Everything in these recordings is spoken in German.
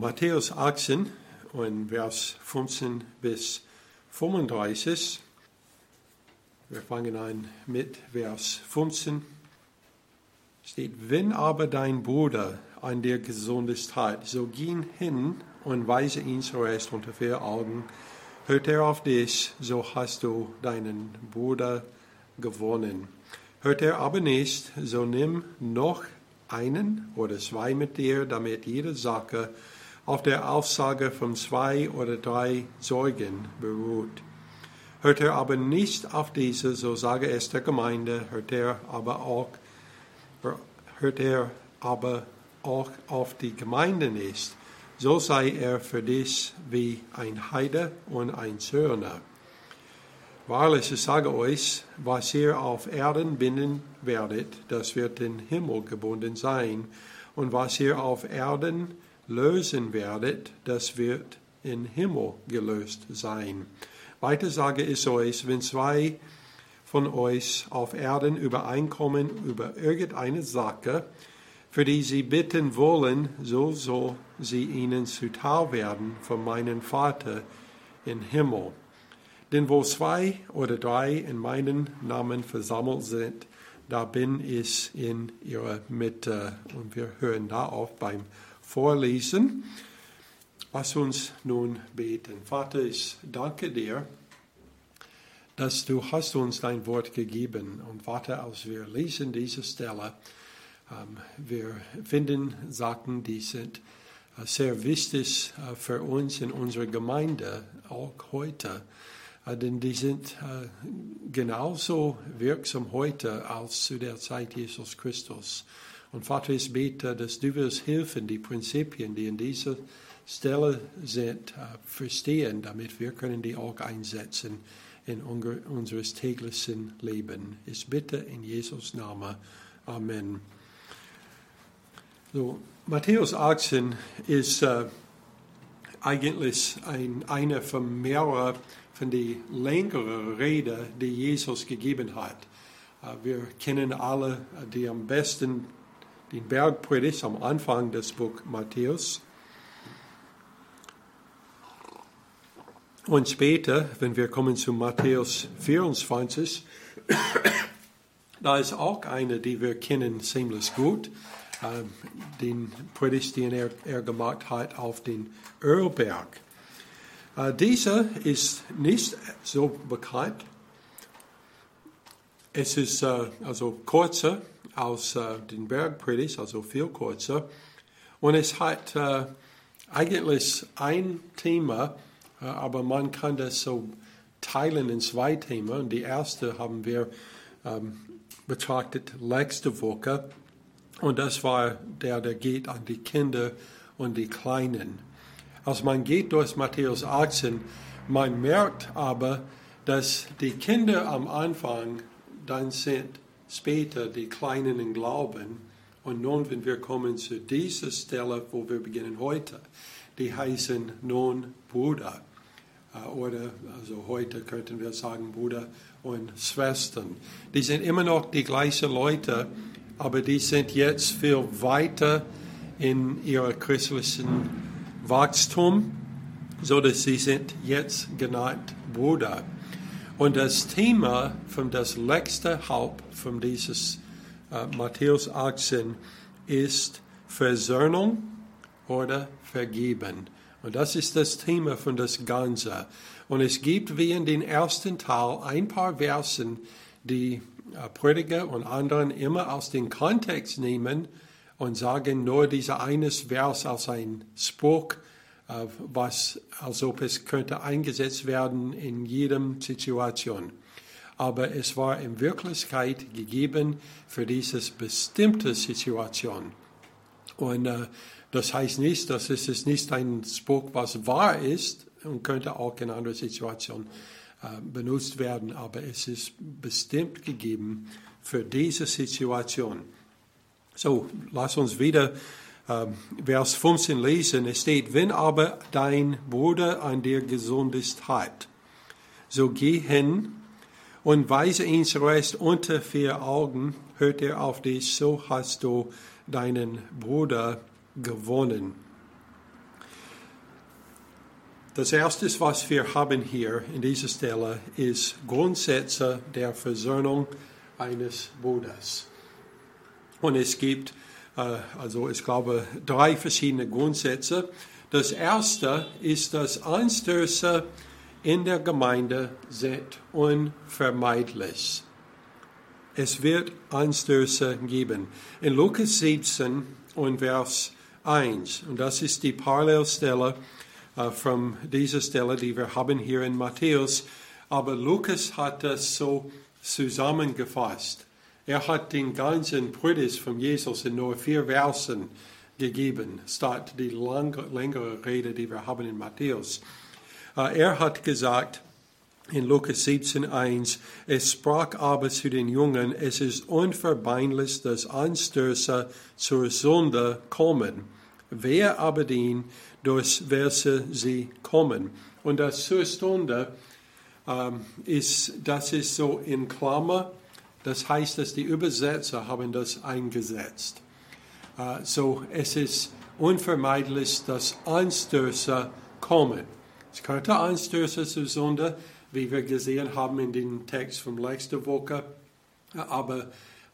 Matthäus 18 und Vers 15 bis 35. Wir fangen an mit Vers 15. Steht, wenn aber dein Bruder an dir gesundest hat, so geh hin und weise ihn zuerst unter vier Augen. Hört er auf dich, so hast du deinen Bruder gewonnen. Hört er aber nicht, so nimm noch einen oder zwei mit dir, damit jede Sache auf der Aussage von zwei oder drei Zeugen beruht. Hört er aber nicht auf diese, so sage es der Gemeinde, hört er aber auch, hört er aber auch auf die Gemeinde nicht, so sei er für dich wie ein Heide und ein Zürner. Wahrlich, ich sage euch, was ihr auf Erden binden werdet, das wird in Himmel gebunden sein, und was ihr auf Erden lösen werdet, das wird in Himmel gelöst sein. Weiter sage ich euch, wenn zwei von euch auf Erden übereinkommen über irgendeine Sache, für die sie bitten wollen, so soll sie ihnen zuteil werden von meinem Vater im Himmel. Denn wo zwei oder drei in meinen Namen versammelt sind, da bin ich in ihrer Mitte. Und wir hören da auf beim Vorlesen. Lass uns nun beten. Vater, ich danke dir, dass du hast uns dein Wort gegeben. Und Vater, als wir lesen diese Stelle, ähm, wir finden Sachen, die sind äh, sehr wichtig äh, für uns in unserer Gemeinde, auch heute. Äh, denn die sind genauso wirksam heute als zu der Zeit Jesus Christus. Und Vater, ich bete, dass du wirst helfen, die Prinzipien, die in dieser Stelle sind, verstehen, damit wir können die auch einsetzen in unseres täglichen Leben. Ich bitte in Jesus Namen. Amen. So, Matthäus 18 ist äh, eigentlich ein, eine von mehreren von den längeren Reden, die Jesus gegeben hat. Äh, wir kennen alle die am besten den Bergpredigt am Anfang des Buch Matthäus. Und später, wenn wir kommen zu Matthäus 24, da ist auch eine, die wir kennen ziemlich gut, äh, den Predigt, den er, er, gemacht hat auf den Ölberg. Äh, dieser ist nicht so bekannt. Es ist äh, also kürzer aus äh, den Bergpredigt, also viel kürzer. Und es hat äh, eigentlich ein Thema, äh, aber man kann das so teilen in zwei Themen. Und die erste haben wir ähm, betrachtet letzte Woche. Und das war der, der geht an die Kinder und die Kleinen. Als man geht durch Matthäus 18, man merkt aber, dass die Kinder am Anfang dann sind später die Kleinen im Glauben. Und nun, wenn wir kommen zu dieser Stelle, wo wir beginnen heute, die heißen nun Bruder. Äh, oder also heute könnten wir sagen Bruder und Schwestern. Die sind immer noch die gleichen Leute, aber die sind jetzt viel weiter in ihrer christlichen Wachstum, so dass sie sind jetzt genannt Bruder. Und das Thema von das letzte Haupt von dieses äh, Matthäus 18 ist Versöhnung oder Vergeben. Und das ist das Thema von das Ganze. Und es gibt wie in den ersten Teil ein paar Versen, die äh, Prediger und anderen immer aus dem Kontext nehmen und sagen nur dieser eines Vers als ein Spruch was, als ob es könnte eingesetzt werden in jedem Situation. Aber es war in Wirklichkeit gegeben für diese bestimmte Situation. Und äh, das heißt nicht, dass es ist nicht ein Spruch, was wahr ist und könnte auch in anderen Situationen äh, benutzt werden, aber es ist bestimmt gegeben für diese Situation. So, lass uns wieder Vers 15 lesen, es steht, wenn aber dein Bruder an dir gesundest hat, so geh hin und weise ihn zuerst unter vier Augen, hört er auf dich, so hast du deinen Bruder gewonnen. Das erste, was wir haben hier in dieser Stelle, ist Grundsätze der Versöhnung eines Bruders. Und es gibt, also ich glaube, drei verschiedene Grundsätze. Das erste ist, dass Anstöße in der Gemeinde sind unvermeidlich. Es wird Anstöße geben. In Lukas 17 und Vers 1, und das ist die Parallelstelle uh, von dieser Stelle, die wir haben hier in Matthäus, aber Lukas hat das so zusammengefasst. Er hat den ganzen Predigt von Jesus in nur vier Versen gegeben, statt die lange, längere Rede, die wir haben in Matthäus. Uh, er hat gesagt, in Lukas 17,1, es sprach aber zu den Jungen, es ist unverbeinlich, dass Anstöße zur Sünde kommen. Wer aber den, durch welche sie kommen. Und das zur Stunde ähm, ist, das ist so in Klammer, das heißt, dass die Übersetzer haben das eingesetzt. Äh, so, es ist unvermeidlich, dass Anstöße kommen. Es könnte Anstöße zur Sünde, wie wir gesehen haben in dem Text von letzter Woche, aber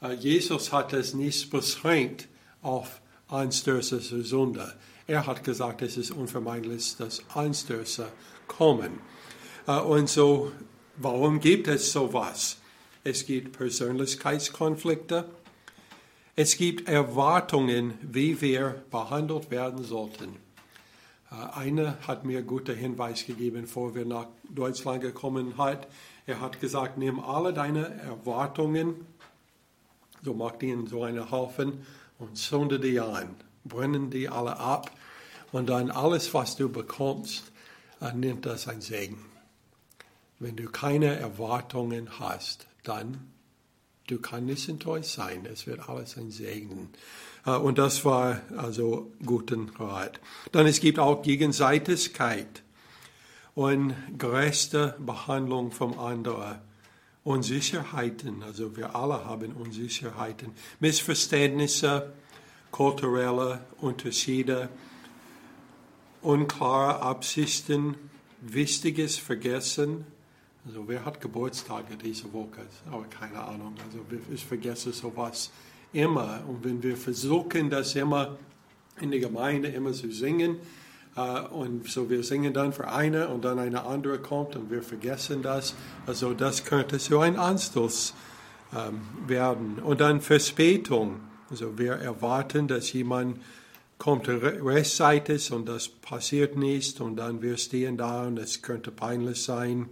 äh, Jesus hat es nicht beschränkt auf Anstöße zur Sünde. Er hat gesagt, es ist unvermeidlich, dass Anstöße kommen. Äh, und so, warum gibt es sowas? Es gibt Persönlichkeitskonflikte. Es gibt Erwartungen, wie wir behandelt werden sollten. Äh, einer hat mir guten Hinweis gegeben, bevor wir nach Deutschland gekommen sind. Er hat gesagt, nimm alle deine Erwartungen, so mach die in so einen Haufen und zünde die an brennen die alle ab und dann alles, was du bekommst, äh, nimmt das ein Segen. Wenn du keine Erwartungen hast, dann du kannst nicht enttäuscht sein. Es wird alles ein Segen. Äh, und das war also guten Rat. Dann es gibt auch Gegenseitigkeit und gerechte Behandlung vom anderen. Unsicherheiten, also wir alle haben Unsicherheiten, Missverständnisse, kulturelle Unterschiede, unklare Absichten, Wichtiges vergessen. Also wer hat Geburtstage diese Woche? Aber keine Ahnung. Also ich vergesse sowas immer. Und wenn wir versuchen, das immer in der Gemeinde immer zu singen, Uh, und so wir singen dann für eine und dann eine andere kommt und wir vergessen das. Also das könnte so ein Anstoß ähm, werden. Und dann Verspätung. Also wir erwarten, dass jemand kommt rechtzeitig und das passiert nicht und dann wir stehen da und es könnte peinlich sein.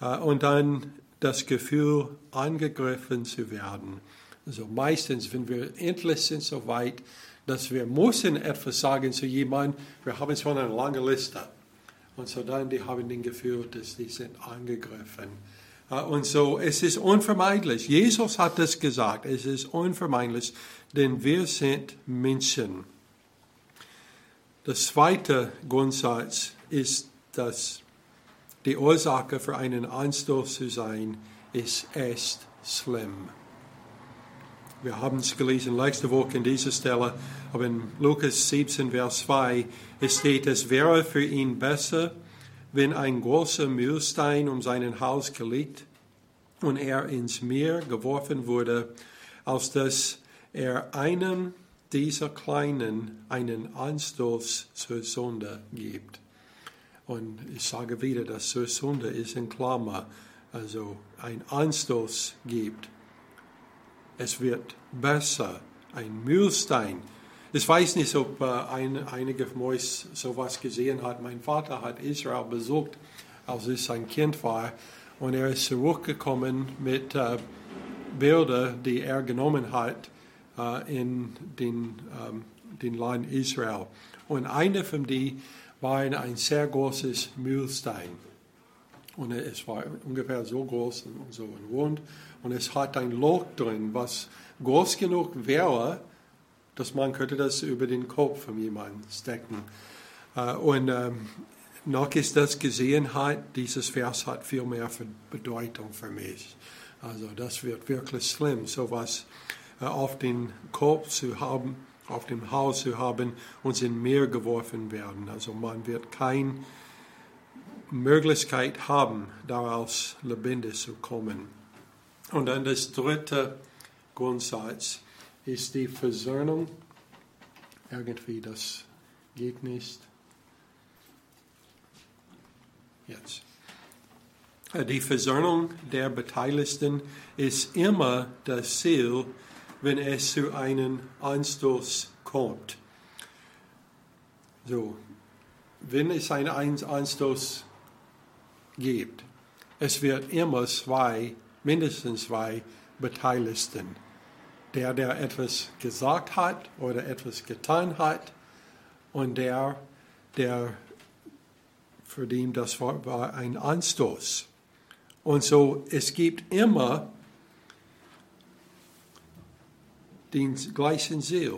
Äh, und dann das Gefühl, angegriffen zu werden. Also meistens, wenn wir endlich sind so weit, dass wir müssen etwas sagen zu jemandem, wir haben schon eine lange Liste. Und so dann, die haben den Gefühl, dass die sind angegriffen. Äh, und so, es ist unvermeidlich. Jesus hat es gesagt, es ist unvermeidlich, denn wir sind Menschen. Das zweite Grundsatz ist, dass die Ursache für einen Anstoß zu sein, ist echt schlimm. Wir haben es gelesen letzte Woche in dieser Stelle, aber in Lukas 17, Vers 2, es steht, es wäre für ihn besser, wenn ein großer Mühlstein um sein Haus gelegt und er ins Meer geworfen wurde, als dass er einem dieser Kleinen einen Anstoß zur Sünde gibt. Und ich sage wieder, dass zur Sünde ist in Klammer, also ein Anstoß gibt. Es wird besser, ein Mühlstein ich weiß nicht, ob äh, ein, einige von euch sowas gesehen hat. Mein Vater hat Israel besucht, als ich ein Kind war. Und er ist zurückgekommen mit äh, Bildern, die er genommen hat äh, in den, ähm, den Land Israel. Und eine von die war ein sehr großes Mühlstein. Und es war ungefähr so groß und so rund. Und es hat ein Loch drin, was groß genug wäre, dass man könnte das über den Kopf von jemandem stecken. Äh, und ähm, noch ist das gesehen hat, dieses Vers hat viel mehr Bedeutung für mich. Also das wird wirklich schlimm, sowas äh, auf den Kopf zu haben, auf dem Haus haben und in Meer geworfen werden. Also man wird kein Möglichkeit haben, daraus lebendig zu kommen. Und dann das dritte Grundsatz ist die Versöhnung. Irgendwie, das geht nicht. Jetzt. Die Versöhnung der Beteiligten ist immer das Ziel, wenn es zu einem Anstoß kommt. So, wenn es einen Anstoß gibt, es wird immer zwei, mindestens zwei Beteiligten. Der, der etwas gesagt hat oder etwas getan hat und der, der für den das war ein Anstoß. Und so, es gibt immer den gleichen Ziel,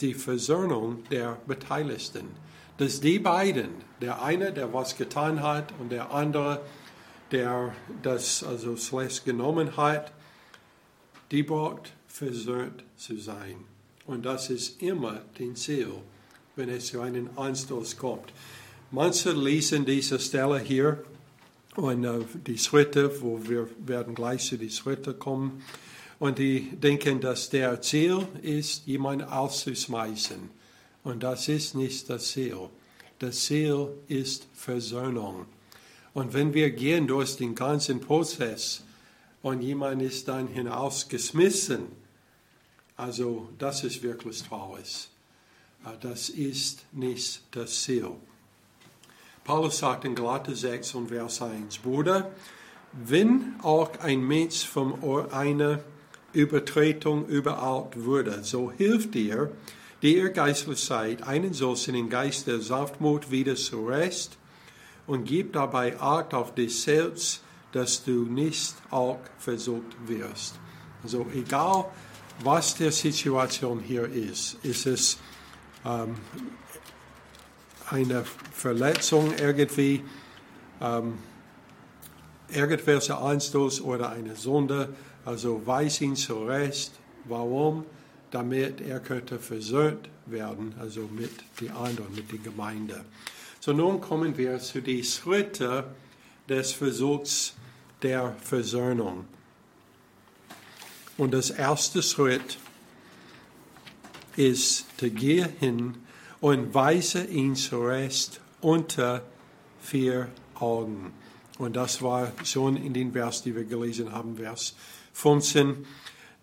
die Versöhnung der Beteiligten. Dass die beiden, der eine, der was getan hat, und der andere, der das also schlecht genommen hat, die braucht versöhnt zu sein. Und das ist immer den Ziel, wenn es zu einem Anstoß kommt. Manche lesen diese Stelle hier und uh, die Schritte, wo wir werden gleich zu den Schritten kommen. Und die denken, dass der Ziel ist, jemanden auszuschmeißen. Und das ist nicht das Ziel. Das Ziel ist Versöhnung. Und wenn wir gehen durch den ganzen Prozess und jemand ist dann hinausgeschmissen, also das ist wirklich traurig. Das ist nicht das Ziel. Paulus sagt in Galater 6 und Vers 1, Bruder, wenn auch ein Mensch von einer Übertretung überalt würde, so hilft dir, die ihr geistlich seid, einen solchen in Geist der Sanftmut wieder zurecht und gib dabei Acht auf dich selbst, dass du nicht auch versucht wirst. Also egal, was der Situation hier ist, ist es ähm, eine Verletzung irgendwie, ähm, irgendwelcher Anstoß oder eine Sünde, also weiß ihn zurecht, warum, damit er könnte versöhnt werden, also mit den anderen, mit der Gemeinde. So nun kommen wir zu den Schritten des Versuchs der Versöhnung. Und das erste Schritt ist zu gehen und weise ihn zurecht unter vier Augen. Und das war schon in den Vers, die wir gelesen haben, Vers 15.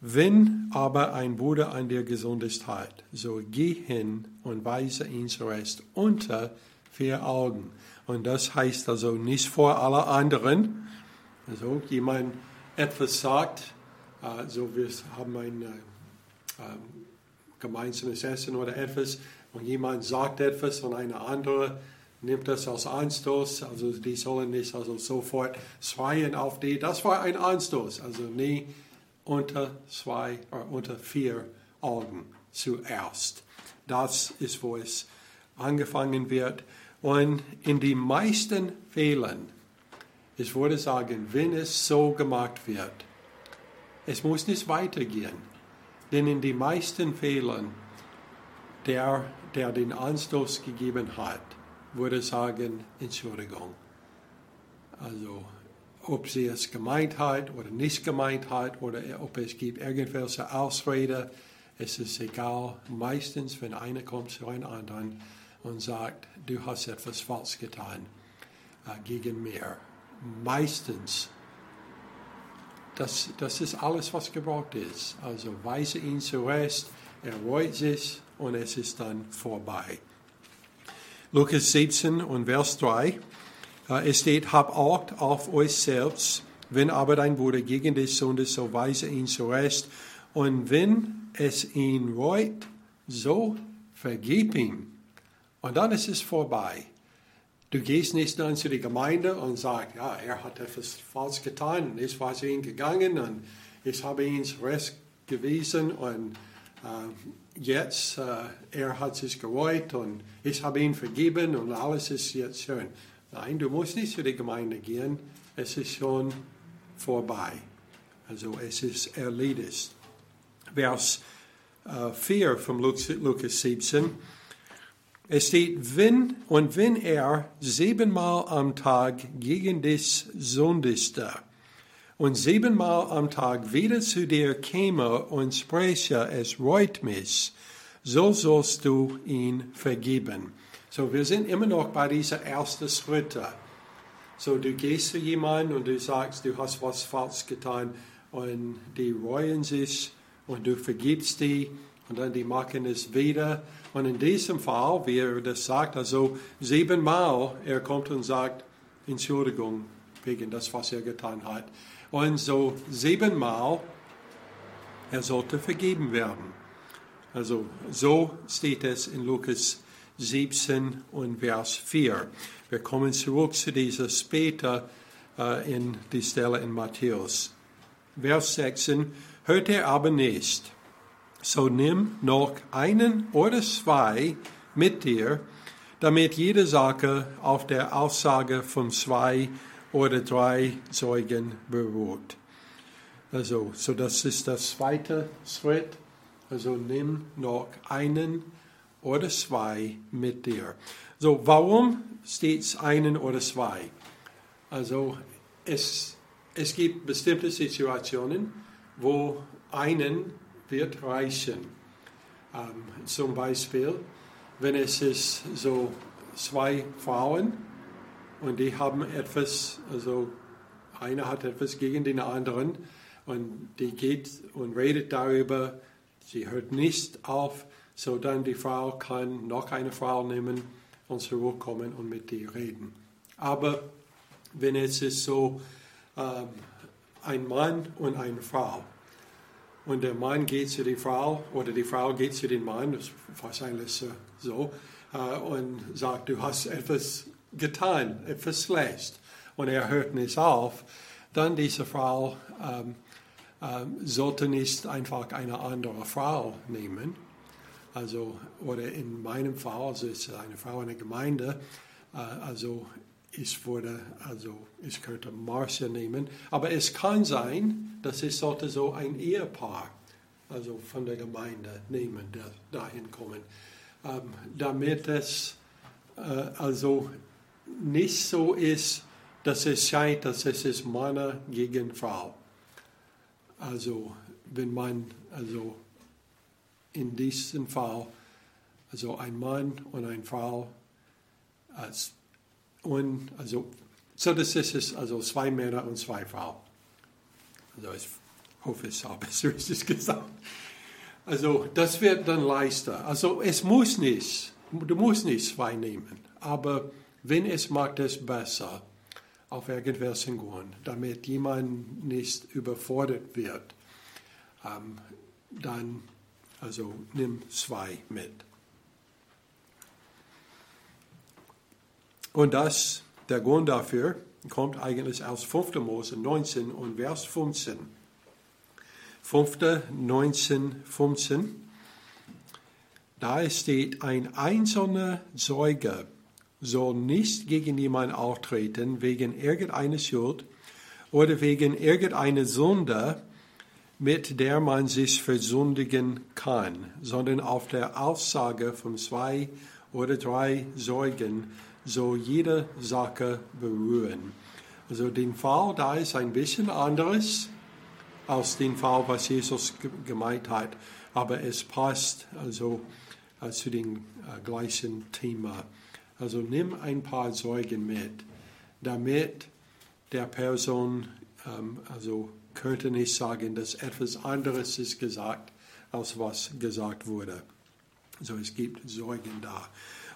Wenn aber ein Bruder an dir gesündigt hat, so geh hin und weise ihn zurecht unter vier Augen. Und das heißt also nicht vor aller anderen. Also jemand etwas sagt, also wir haben ein äh, ähm, gemeinsames Essen oder etwas, und jemand sagt etwas und eine andere nimmt das als Anstoß, also die sollen nicht also sofort schreien auf die, das war ein Anstoß, also nie unter zwei oder äh, unter vier Augen zuerst. Das ist, wo es angefangen wird. Und in den meisten Fällen, ich würde sagen, wenn es so gemacht wird, es muss nicht weitergehen. Denn in den meisten Fällen, der der den Anstoß gegeben hat, würde sagen, Entschuldigung. Also ob sie es gemeint hat oder nicht gemeint hat oder ob es gibt irgendwelche Ausrede, es ist egal. Meistens, wenn einer kommt zu einem anderen und sagt, du hast etwas falsch getan äh, gegen mir. Meistens, das, das ist alles, was gebraucht ist. Also weise ihn zurecht, er reut sich und es ist dann vorbei. Lukas 17 und Vers 3. Äh, es steht, hab Acht auf euch selbst, wenn aber dein Bruder gegen dich sündigt, so weise ihn zurecht. Und wenn es ihn reut, so vergib ihm. Und dann ist es vorbei. Du gehst nicht dann zu der Gemeinde und sagst, ja, er hat etwas falsch getan und ich war zu ihm gegangen und ich habe ihn zurechtgewiesen und äh, jetzt, äh, er hat sich gereut und ich habe ihn vergeben und alles ist jetzt schön. Nein, du musst nicht zu der Gemeinde gehen, es ist schon vorbei. Also es ist erledigt. Vers äh, 4 von Lukas 17. Es steht, wenn und wenn er siebenmal am Tag gegen dich sündigte und siebenmal am Tag wieder zu dir käme und spreche, es reut mich, so sollst du ihn vergeben. So, wir sind immer noch bei dieser ersten Schritte. So, du gehst zu jemandem und du sagst, du hast was falsch getan und die reuen sich und du vergibst die und dann die machen es wieder. Und in diesem Fall, wie er das sagt, also siebenmal, er kommt und sagt, Entschuldigung wegen das, was er getan hat. Und so siebenmal, er sollte vergeben werden. Also so steht es in Lukas 17 und Vers 4. Wir kommen zurück zu dieser später äh, in die Stelle in Matthäus. Vers 16, hört er aber nicht so nimm noch einen oder zwei mit dir, damit jede Sache auf der Aussage von zwei oder drei Zeugen beruht. Also, so das ist der zweite Schritt. Also nimm noch einen oder zwei mit dir. So, warum steht es einen oder zwei? Also, es, es gibt bestimmte Situationen, wo einen wird reichen. Ähm, zum Beispiel, wenn es ist so zwei Frauen und die haben etwas, also eine hat etwas gegen den anderen und die geht und redet darüber, sie hört nicht auf, so dann die Frau kann noch eine Frau nehmen und zurückkommen und mit ihr reden. Aber wenn es ist so ähm, ein Mann und eine Frau und der Mann geht zu der Frau oder die Frau geht zu dem Mann, das ist wahrscheinlich so, äh, und sagt, du hast etwas getan, etwas schlecht. Und er hört nicht auf. Dann diese Frau ähm, ähm, sollte nicht einfach eine andere Frau nehmen. Also, oder in meinem Fall, also ist eine Frau in der Gemeinde, äh, also ich würde, also ich könnte Marcia nehmen, aber es kann sein, dass ich sollte so ein Ehepaar, also von der Gemeinde nehmen, der dahin kommen, ähm, damit es äh, also nicht so ist, dass es scheint, dass es ist Mann gegen Frau. Also wenn man also in diesem Fall also ein Mann und eine Frau als und also, so das ist es, also zwei Männer und zwei Frauen. Also ich hoffe, ich habe es richtig gesagt. Also das wird dann leichter. Also es muss nicht, du musst nicht zwei nehmen, aber wenn es macht es besser, auf hingehen, damit jemand nicht überfordert wird, ähm, dann also nimm zwei mit. Und das, der Grund dafür, kommt eigentlich aus 5. Mose 19 und Vers 15. 5. 19, 15. Da steht, ein einzelner Zeuge soll nicht gegen jemanden auftreten wegen irgendeiner Schuld oder wegen irgendeiner Sünde, mit der man sich versündigen kann, sondern auf der Aussage von zwei oder drei Zeugen so jede Sache berühren. Also den Fall da ist ein bisschen anderes als den Fall, was Jesus gemeint hat, aber es passt also äh, zu dem äh, gleichen Thema. Also nimm ein paar Zeugen mit, damit der Person ähm, also könnte nicht sagen, dass etwas anderes ist gesagt, als was gesagt wurde. Also es gibt Zeugen da.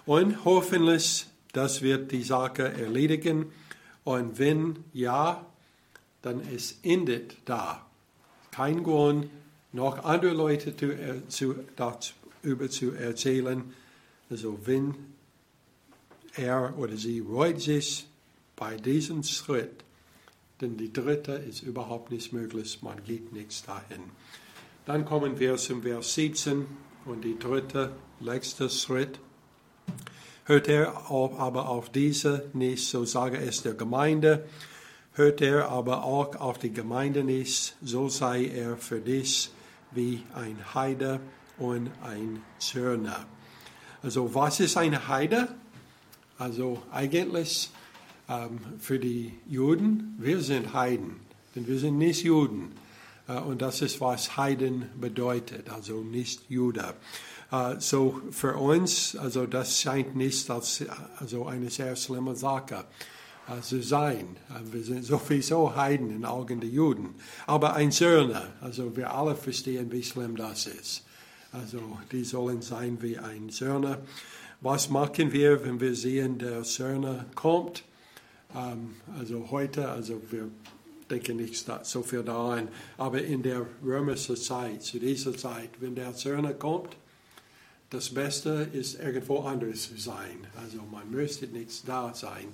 Und hoffentlich das wird die Sache erledigen. Und wenn ja, dann es endet da. Kein Grund, noch andere Leute zu, zu, darüber zu erzählen. Also wenn er oder sie reut sich bei diesem Schritt, denn die dritte ist überhaupt nicht möglich, man geht nichts dahin. Dann kommen wir zum Vers 17 und die dritte, letzte Schritt. Hört er aber auf diese nicht, so sage es der Gemeinde. Hört er aber auch auf die Gemeinde nicht, so sei er für dich wie ein Heide und ein Zürner. Also was ist eine Heide? Also eigentlich ähm, für die Juden, wir sind Heiden, denn wir sind nicht Juden. Äh, und das ist, was Heiden bedeutet, also nicht Jude. Äh, so für uns, also das scheint nicht als also eine sehr schlimme Sache äh, zu sein. Äh, wir sind sowieso Heiden in Augen der Juden. Aber ein Söhne, also wir alle verstehen, wie schlimm das ist. Also die sollen sein wie ein Söhne. Was machen wir, wenn wir sehen, der Söhne kommt? Ähm, also heute, also wir denken nicht so viel daran, aber in der römischen Zeit, zu dieser Zeit, wenn der Söhne kommt, das Beste ist irgendwo anders zu sein. Also man müsste nicht da sein,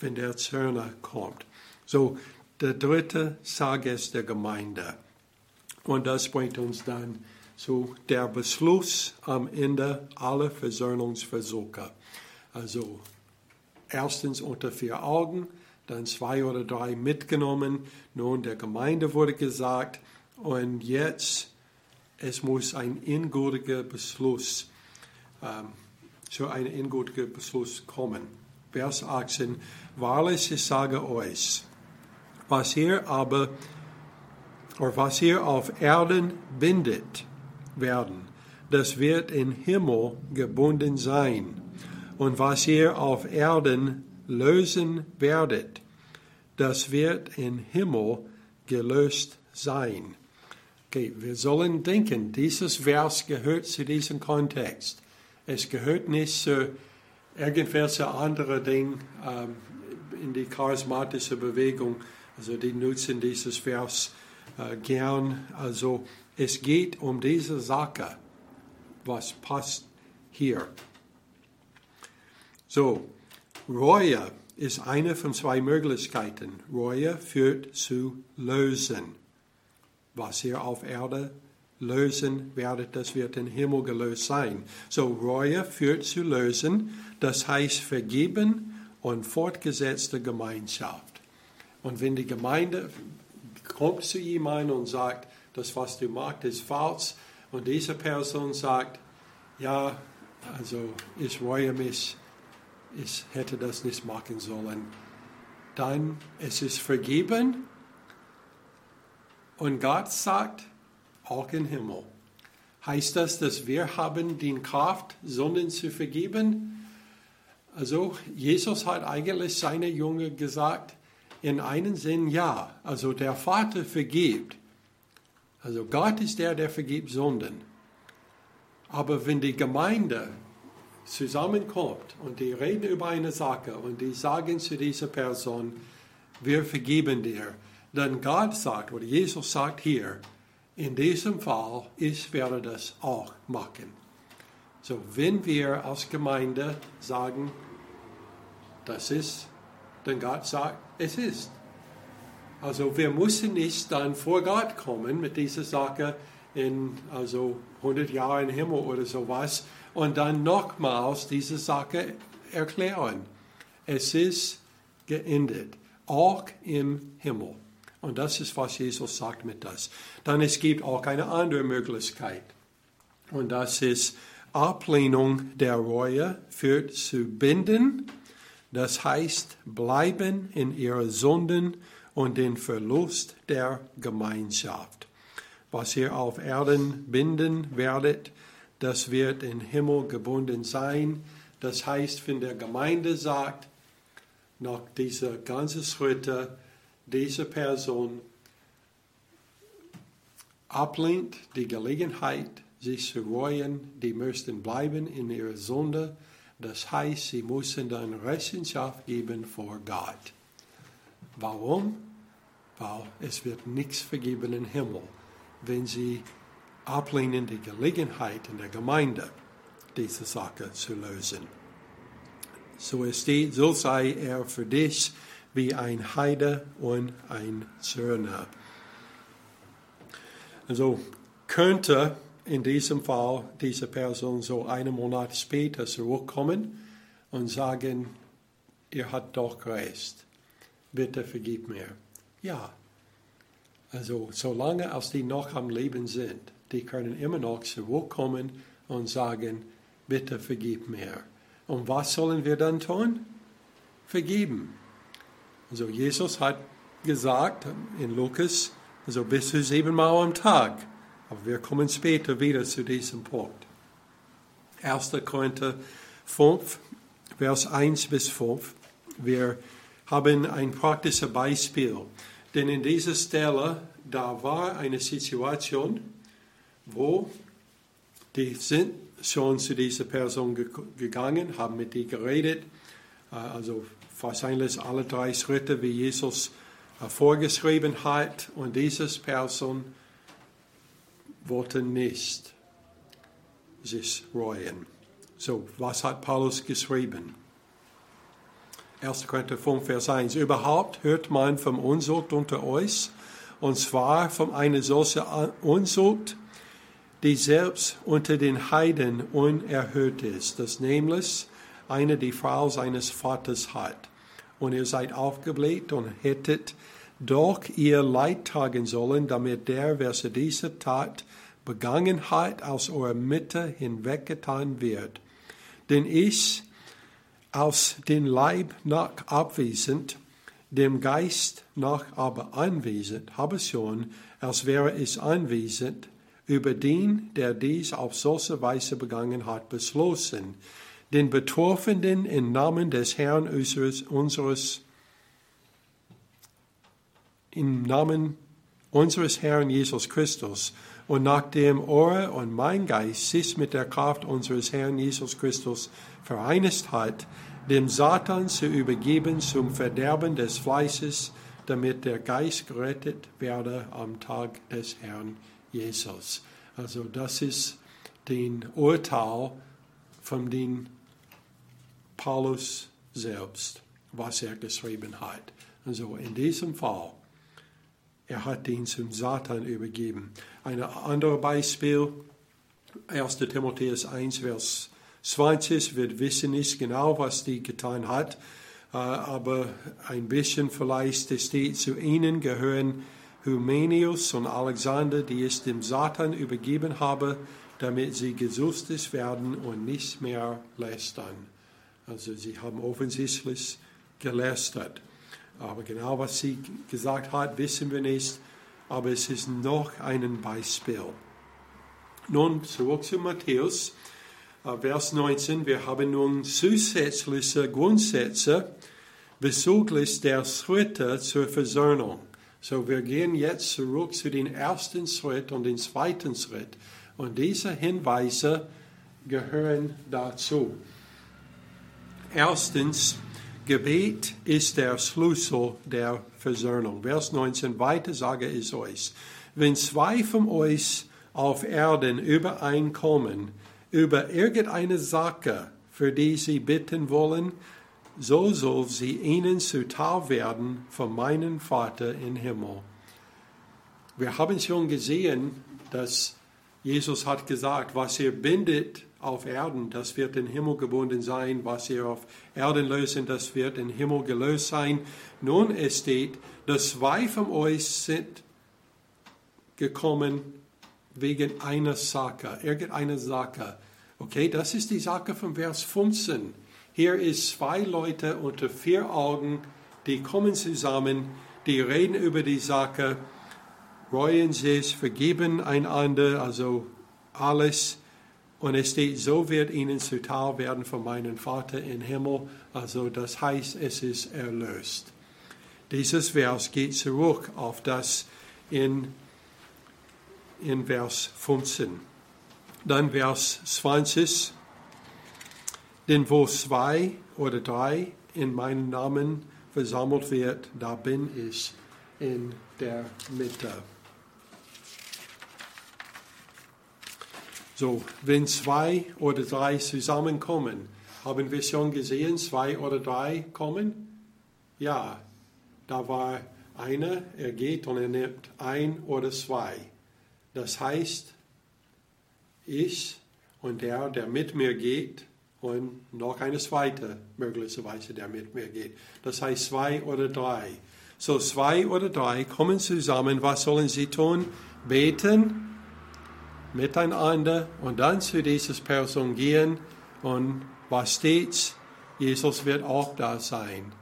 wenn der Zöllner kommt. So, der dritte Sage ist der Gemeinde. Und das bringt uns dann zu der Beschluss am Ende aller Versöhnungsversuche. Also erstens unter vier Augen, dann zwei oder drei mitgenommen. Nun, der Gemeinde wurde gesagt, und jetzt, es muss ein ingültiger Beschluss ähm, zu einem endgültigen Beschluss kommen. Vers 18. Wahrlich, ich sage euch, was ihr aber, oder was ihr auf Erden bindet werden, das wird im Himmel gebunden sein. Und was ihr auf Erden lösen werdet, das wird im Himmel gelöst sein. Okay, wir sollen denken, dieses Vers gehört zu diesem Kontext. Es gehört nicht zu irgendwelche andere Dinge ähm, in die charismatische Bewegung. Also die nutzen dieses Vers äh, gern. Also es geht um diese Sache, was passt hier. So, Reue ist eine von zwei Möglichkeiten. Reue führt zu Lösen, was hier auf Erde lösen werdet, das wird im Himmel gelöst sein. So Reue führt zu lösen, das heißt vergeben und fortgesetzte Gemeinschaft. Und wenn die Gemeinde kommt zu jemandem und sagt, das, was du machst, ist falsch, und diese Person sagt, ja, also ich reue mich, ich hätte das nicht machen sollen, dann es ist vergeben und Gott sagt, auch im Himmel. Heißt das, dass wir haben die Kraft, Sünden zu vergeben? Also Jesus hat eigentlich seine Jünger gesagt, in einem Sinn ja. Also der Vater vergibt. Also Gott ist der, der vergibt Sünden. Aber wenn die Gemeinde zusammenkommt und die reden über eine Sache und die sagen zu dieser Person, wir vergeben dir, dann Gott sagt, oder Jesus sagt hier, in diesem Fall, ich werde das auch machen. So, wenn wir als Gemeinde sagen, das ist, dann Gott sagt, es ist. Also wir müssen nicht dann vor Gott kommen mit dieser Sache in also 100 Jahren im Himmel oder sowas und dann nochmals diese Sache erklären. Es ist geendet, auch im Himmel. Und das ist, was Jesus sagt mit das. Dann es gibt auch eine andere Möglichkeit. Und das ist Ablehnung der Reue führt zu Binden. Das heißt, bleiben in ihrer Sünden und den Verlust der Gemeinschaft. Was ihr auf Erden binden werdet, das wird im Himmel gebunden sein. Das heißt, wenn der Gemeinde sagt, nach dieser ganzen Schritte, diese Person ablehnt die Gelegenheit, sich zu reuen, die müssten bleiben in ihrer Sünde. Das heißt, sie müssen dann Rechenschaft geben vor Gott. Warum? Weil es wird nichts vergeben im Himmel, wenn sie ablehnen die Gelegenheit in der Gemeinde, diese Sache zu lösen. So, steht, so sei er für dich wie ein Heide und ein Zöllner. Also könnte in diesem Fall diese Person so einen Monat später zurückkommen und sagen, ihr habt doch recht, bitte vergib mir. Ja, also solange als die noch am Leben sind, die können immer noch zurückkommen und sagen, bitte vergib mir. Und was sollen wir dann tun? Vergeben. Also Jesus hat gesagt in Lukas, also bis zu siebenmal am Tag. Aber wir kommen später wieder zu diesem Punkt. 1. Korinther 5, Vers 1 bis 5. Wir haben ein praktisches Beispiel. Denn in dieser Stelle, da war eine Situation, wo die sind schon zu dieser Person gegangen, haben mit ihr geredet, äh, also wahrscheinlich alle drei Schritte, wie Jesus äh, vorgeschrieben hat, und diese Person wollte nicht sich reuen. So, was hat Paulus geschrieben? 1. Korinther 5, Vers 1. Überhaupt hört man vom Unsucht unter euch, und zwar von einer solchen Unsucht, die selbst unter den Heiden unerhört ist, dass nämlich eine die Frau seines Vaters hat. Und ihr seid aufgebläht und hättet doch ihr Leid tragen sollen, damit der, welcher diese Tat begangen hat, aus eurer Mitte hinweggetan wird. Denn ich, aus dem Leib nach abwesend, dem Geist nach aber anwesend, habe schon, als wäre ich anwesend, über den, der dies auf solche Weise begangen hat, beschlossen, den Betroffenen im Namen des Herrn unseres, unseres im Namen unseres Herrn Jesus Christus und nachdem eure und mein Geist sich mit der Kraft unseres Herrn Jesus Christus vereinigt hat, dem Satan zu übergeben zum Verderben des Fleißes, damit der Geist gerettet werde am Tag des Herrn Jesus. Also das ist den Urteil von den Paulus selbst, was er geschrieben hat. Also in diesem Fall, er hat ihn zum Satan übergeben. Ein anderes Beispiel, 1. Timotheus 1, Vers 20, wir wissen nicht genau, was die getan hat, äh, aber ein bisschen vielleicht steht zu ihnen gehören Hymenius und Alexander, die es dem Satan übergeben habe, damit sie gesustes werden und nicht mehr lästern. Also sie haben offensichtlich gelästert. Aber genau was sie gesagt hat, wissen wir nicht. Aber es ist noch ein Beispiel. Nun zurück zu Matthäus, äh, Vers 19. Wir haben nun zusätzliche Grundsätze bezüglich der Schritte zur Versöhnung. So, wir gehen jetzt zurück zu den ersten Schritt und den zweiten Schritt. Und diese Hinweise gehören dazu. Erstens, Gebet ist der Schlüssel der Versöhnung. Vers 19, weiter sage ich euch, wenn zwei von euch auf Erden übereinkommen über irgendeine Sache, für die sie bitten wollen, so soll sie ihnen zuteil werden von meinem Vater im Himmel. Wir haben schon gesehen, dass Jesus hat gesagt, was ihr bindet auf Erden, das wird in Himmel gebunden sein, was ihr auf Erden lösen, das wird in Himmel gelöst sein. Nun es steht, dass zwei von euch sind gekommen wegen einer Sache, irgendeiner Sache. Okay, das ist die Sache von Vers 15. Hier ist zwei Leute unter vier Augen, die kommen zusammen, die reden über die Sache, reuen sich, vergeben einander, also alles. Und es steht, so wird ihnen zuteil werden von meinem Vater im Himmel. Also das heißt, es ist erlöst. Dieses Vers geht zurück auf das in, in Vers 15. Dann Vers 20. Denn wo zwei oder drei in meinem Namen versammelt wird, da bin ich in der Mitte. So, wenn zwei oder drei zusammenkommen, haben wir schon gesehen, zwei oder drei kommen? Ja, da war einer, er geht und er nimmt ein oder zwei. Das heißt, ich und der, der mit mir geht, und noch eine zweite möglicherweise, der mit mir geht. Das heißt zwei oder drei. So zwei oder drei kommen zusammen. Was sollen sie tun? Beten miteinander und dann zu dieser Person gehen Und was steht, Jesus wird auch da sein.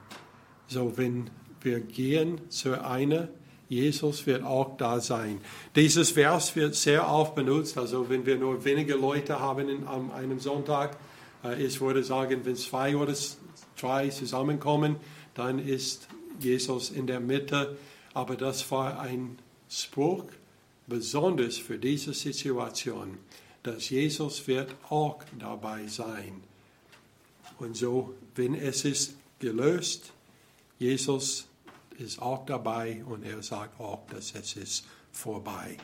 So, wenn wir gehen zu einer, Jesus wird auch da sein. Dieses Vers wird sehr oft benutzt. Also, wenn wir nur wenige Leute haben an einem Sonntag, äh, ich würde sagen, wenn zwei oder drei zusammenkommen, dann ist Jesus in der Mitte. Aber das war ein Spruch, besonders für diese Situation, dass Jesus wird auch dabei sein. Und so, wenn es ist gelöst, Jesus ist auch dabei und er sagt auch, dass es ist vorbei.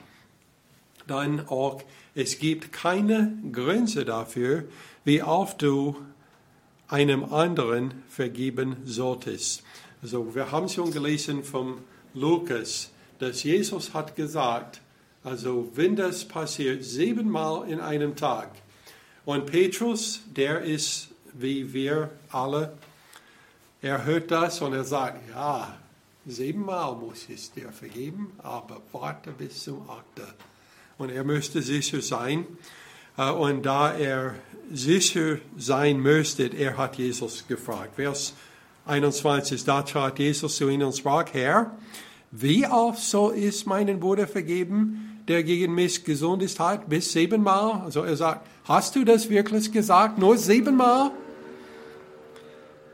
Dann auch, es gibt keine Grenze dafür, wie oft du einem anderen vergeben solltest. Also wir haben schon gelesen vom Lukas, dass Jesus hat gesagt, also wenn das passiert siebenmal in einem Tag und Petrus, der ist wie wir alle, er hört das und er sagt, ja, siebenmal muss ich dir vergeben, aber warte bis zum achten. Und er müsste sicher sein. Äh, und da er sicher sein müsste, er hat Jesus gefragt. Vers 21, da trat Jesus zu ihnen und sprach, Herr, wie oft soll ich meinen Bruder vergeben, der gegen mich gesund ist, hat? Bis siebenmal? Also er sagt, hast du das wirklich gesagt? Nur siebenmal?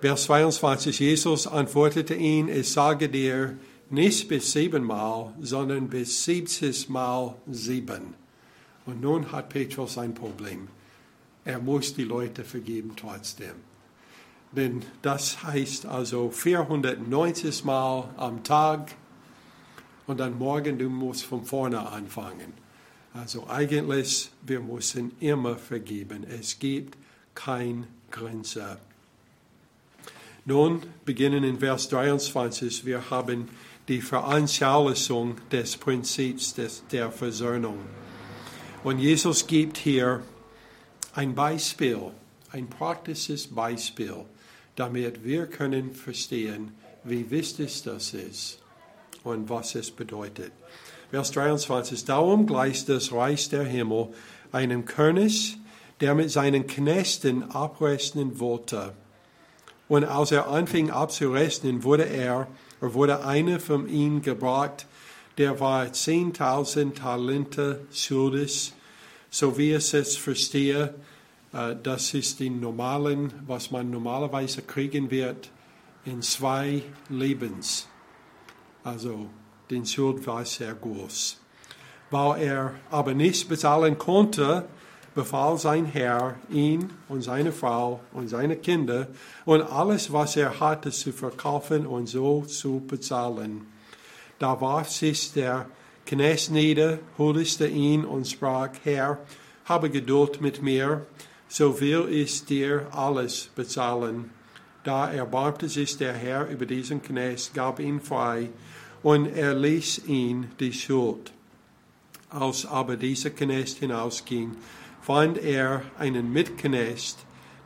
Vers 22, Jesus antwortete ihn, ich sage dir, nicht bis siebenmal, sondern bis siebzigmal sieben. Und nun hat Petrus ein Problem. Er muss die Leute vergeben trotzdem. Denn das heißt also 490 Mal am Tag und dann morgen du musst von vorne anfangen. Also eigentlich, wir müssen immer vergeben. Es gibt keine Grenze. Nun beginnen in Vers 23, wir haben die Veranschaulichung des Prinzips des, der Versöhnung. Und Jesus gibt hier ein Beispiel, ein praktisches Beispiel, damit wir können verstehen, wie wichtig das ist und was es bedeutet. Vers 23, darum gleicht das Reich der Himmel einem König, der mit seinen Knechten abrechnen wollte. Und als er anfing abzurechnen, wurde er, er wurde einer von ihnen gebracht, der war 10.000 Talente schuldig, so wie es verstehe. Äh, das ist die normalen, was man normalerweise kriegen wird in zwei Lebens. Also, den Schuld war sehr groß. Weil er aber nicht bezahlen konnte, befahl sein Herr, ihn und seine Frau und seine Kinder und alles, was er hatte, zu verkaufen und so zu bezahlen. Da warf sich der Knecht nieder, huldigte ihn und sprach, Herr, habe Geduld mit mir, so will ich dir alles bezahlen. Da erbarmte sich der Herr über diesen Knecht, gab ihn frei und er ließ ihn die Schuld. Als aber dieser Knecht hinausging, fand er einen Mitknecht,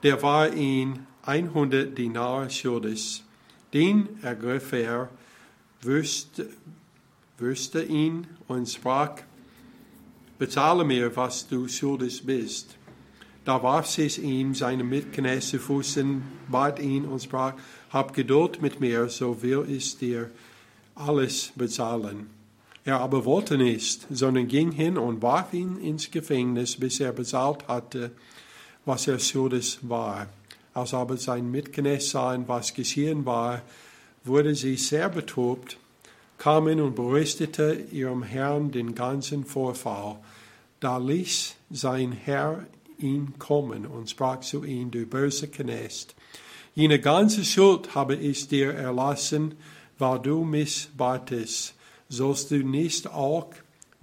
der war ihn 100 Dinar schuldig. Den ergriff er, wüsste, wüsste ihn und sprach, bezahle mir, was du schuldig bist. Da warf sich ihm seine Mitknecht zu Füßen, bat ihn und sprach, hab Geduld mit mir, so will ich dir alles bezahlen. Er aber wollte nicht, sondern ging hin und warf ihn ins Gefängnis, bis er bezahlt hatte, was er schuldig war. Als aber sein Mitknecht sahen, was geschehen war, wurde sie sehr betrübt, kamen und berichtete ihrem Herrn den ganzen Vorfall. Da ließ sein Herr ihn kommen und sprach zu ihm, du böse Knecht, jene ganze Schuld habe ich dir erlassen, weil du mich batest sollst du nicht auch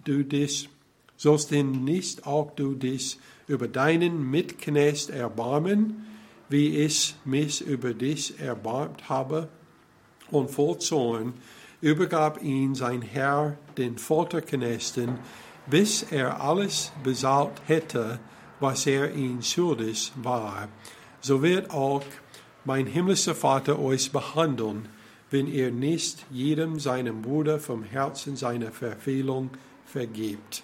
du dich, sollst denn nicht auch du dich über deinen Mitknecht erbarmen, wie ich mich über dich erbarmt habe? Und voll Zorn übergab ihn sein Herr den Folterknechten, bis er alles bezahlt hätte, was er ihn schuldig war. So wird auch mein himmlischer Vater euch behandeln, wenn ihr nicht jedem seinem Bruder vom Herzen seiner Verfehlung vergibt.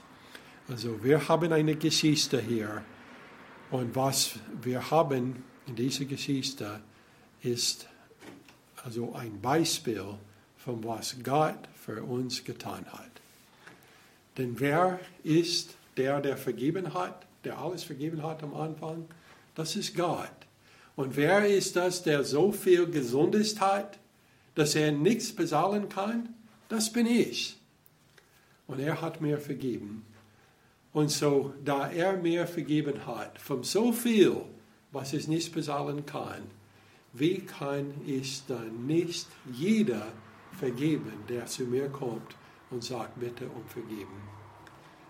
Also wir haben eine Geschichte hier. Und was wir haben in dieser Geschichte ist also ein Beispiel von was Gott für uns getan hat. Denn wer ist der, der vergeben hat, der alles vergeben hat am Anfang? Das ist Gott. Und wer ist das, der so viel Gesundes hat, dass er nichts bezahlen kann? Das bin ich. Und er hat mir vergeben. Und so, da er mir vergeben hat, von so viel, was es nicht bezahlen kann, wie kann ich dann nicht jeder vergeben, der zu mir kommt und sagt, bitte um vergeben?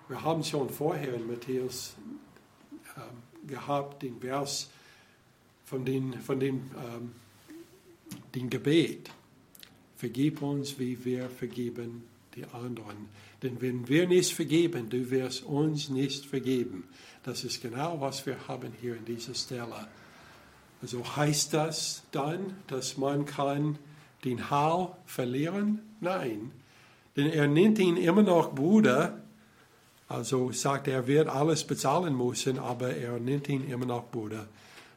Wir haben schon vorher in Matthäus gehabt, den Vers von dem, von dem, ähm, dem Gebet. Vergib uns, wie wir vergeben die anderen. Denn wenn wir nicht vergeben, du wirst uns nicht vergeben. Das ist genau, was wir haben hier in dieser Stelle. Also heißt das dann, dass man kann den Hall verlieren? Nein, denn er nennt ihn immer noch Bruder. Also sagt er, wird alles bezahlen müssen, aber er nennt ihn immer noch Bruder.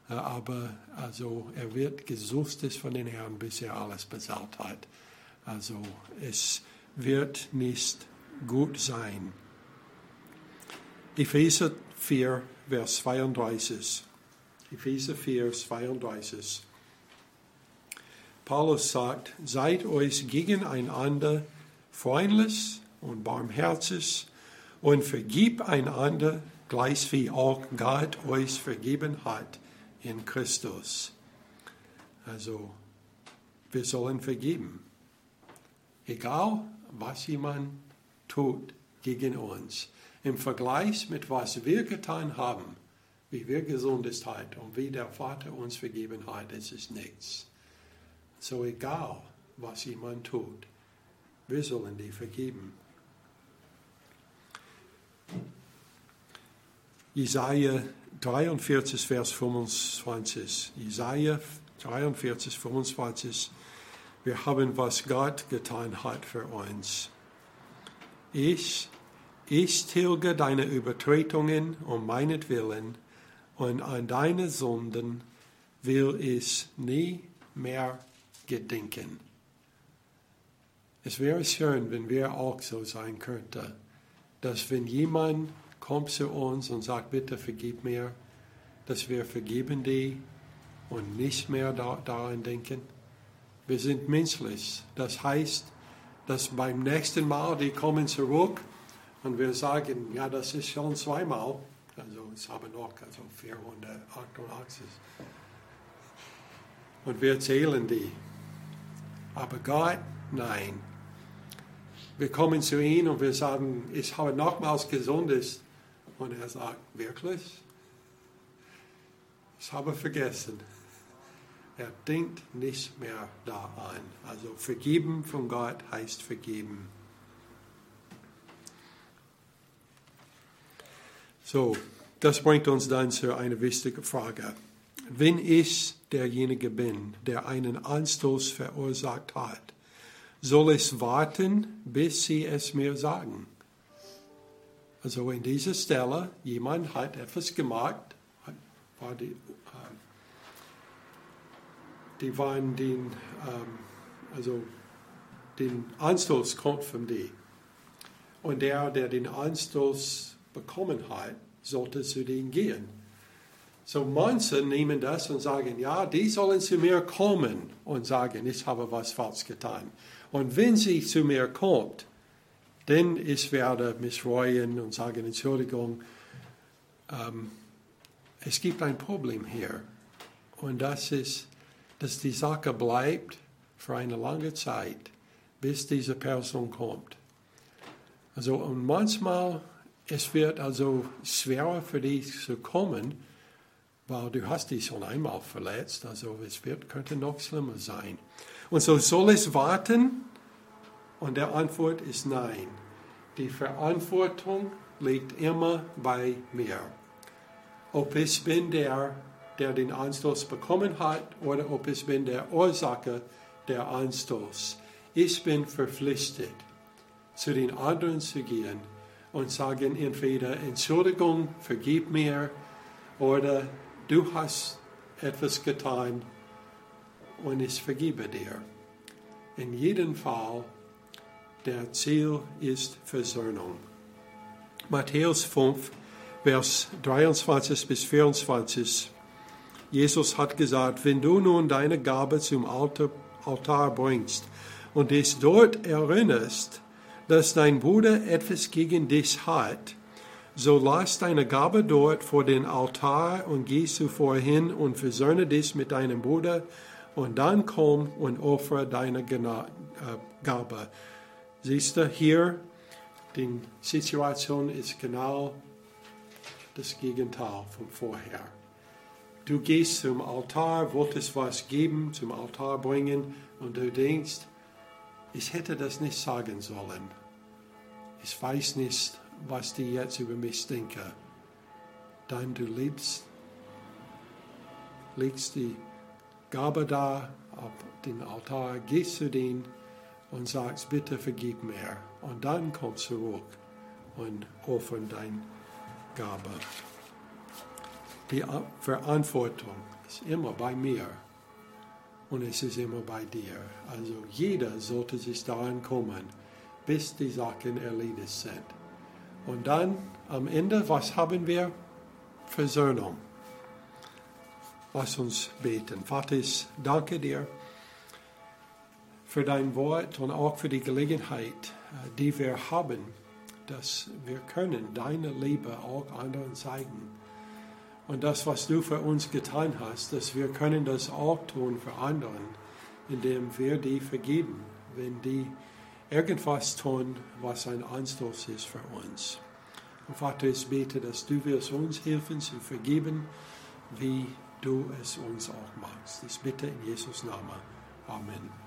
Äh, aber also er wird gesucht von den Herrn, bis er alles bezahlt hat. Also es wird nicht gut sein. Epheser 4, Vers 32. Epheser 4, 32. Paulus sagt, seid euch gegeneinander freundlich und barmherzig und vergib einander, gleich wie auch Gott euch vergeben hat in Christus. Also, wir sollen vergeben. Egal, was jemand tut gegen uns. Im Vergleich mit was wir getan haben, wie wir gesundet haben und wie der Vater uns vergeben hat, ist es nichts. So egal, was jemand tut, wir sollen die vergeben. Jesaja 43, Vers 25. Jesaja 43, 25. Wir haben, was Gott getan hat für uns. Ich, ich tilge deine Übertretungen um meinetwillen und an deine Sünden will ich nie mehr gedenken. Es wäre schön, wenn wir auch so sein könnten, dass wenn jemand kommt zu uns und sagt, bitte vergib mir, dass wir vergeben die und nicht mehr daran denken. Wir sind menschlich. Das heißt, dass beim nächsten Mal die kommen zurück und wir sagen, ja, das ist schon zweimal. Also es haben noch also 488. Und wir zählen die. Aber Gott, nein. Wir kommen zu ihm und wir sagen, ich habe nochmals gesundes. Und er sagt, wirklich? Ich habe vergessen. Er denkt nicht mehr daran. Also vergeben von Gott heißt vergeben. So, das bringt uns dann zu einer wichtigen Frage. Wenn ich derjenige bin, der einen Anstoß verursacht hat, soll ich warten, bis sie es mir sagen? Also in dieser Stelle, jemand hat etwas gemacht, war die die waren den, ähm, also den Anstoß kommt von dir. Und der, der den Anstoß bekommen hat, sollte zu denen gehen. So manche nehmen das und sagen, ja, die sollen zu mir kommen und sagen, ich habe was falsch getan. Und wenn sie zu mir kommt, dann ich werde mich freuen und sagen, Entschuldigung, ähm, es gibt ein Problem hier. Und das ist, dass die Sache bleibt für eine lange Zeit, bis diese Person kommt. Also, und manchmal, es wird also schwerer für dich zu kommen, weil du hast dich schon einmal verletzt, also es wird, könnte noch schlimmer sein. Und so soll es warten? Und der Antwort ist nein. Die Verantwortung liegt immer bei mir. Ob ich bin der der den Anstoß bekommen hat, oder ob ich bin der Ursache der Anstoß. Ich bin verpflichtet, zu den anderen zu gehen und sagen entweder Entschuldigung, vergib mir, oder du hast etwas getan und ich vergebe dir. In jedem Fall, der Ziel ist Versöhnung. Matthäus 5, Vers 23 bis 24. Jesus hat gesagt, wenn du nun deine Gabe zum Altar bringst und dich dort erinnerst, dass dein Bruder etwas gegen dich hat, so lass deine Gabe dort vor den Altar und geh zuvor hin und versöhne dich mit deinem Bruder und dann komm und opfere deine äh, Gabe. Siehst du hier, die Situation ist genau das Gegenteil von vorher. Du gehst zum Altar, wolltest was geben, zum Altar bringen und du denkst, ich hätte das nicht sagen sollen. Ich weiß nicht, was die jetzt über mich denken. Dann du legst, legst die Gabe da auf den Altar, gehst zu denen und sagst, bitte vergib mir. Und dann komm zurück und offern dein Gabe. Die Verantwortung ist immer bei mir und es ist immer bei dir. Also jeder sollte sich daran kommen, bis die Sachen erledigt sind. Und dann am Ende, was haben wir? Versöhnung. Lass uns beten. Vater, ich danke dir für dein Wort und auch für die Gelegenheit, äh, die wir haben, dass wir können deine Liebe auch anderen zeigen. Und das, was du für uns getan hast, dass wir können das auch tun für anderen, indem wir die vergeben, wenn die irgendwas tun, was ein Anstoß ist für uns. Und Vater, ich bete, dass du wirst uns helfen zu vergeben, wie du es uns auch machst. Ich bitte in Jesus Namen. Amen.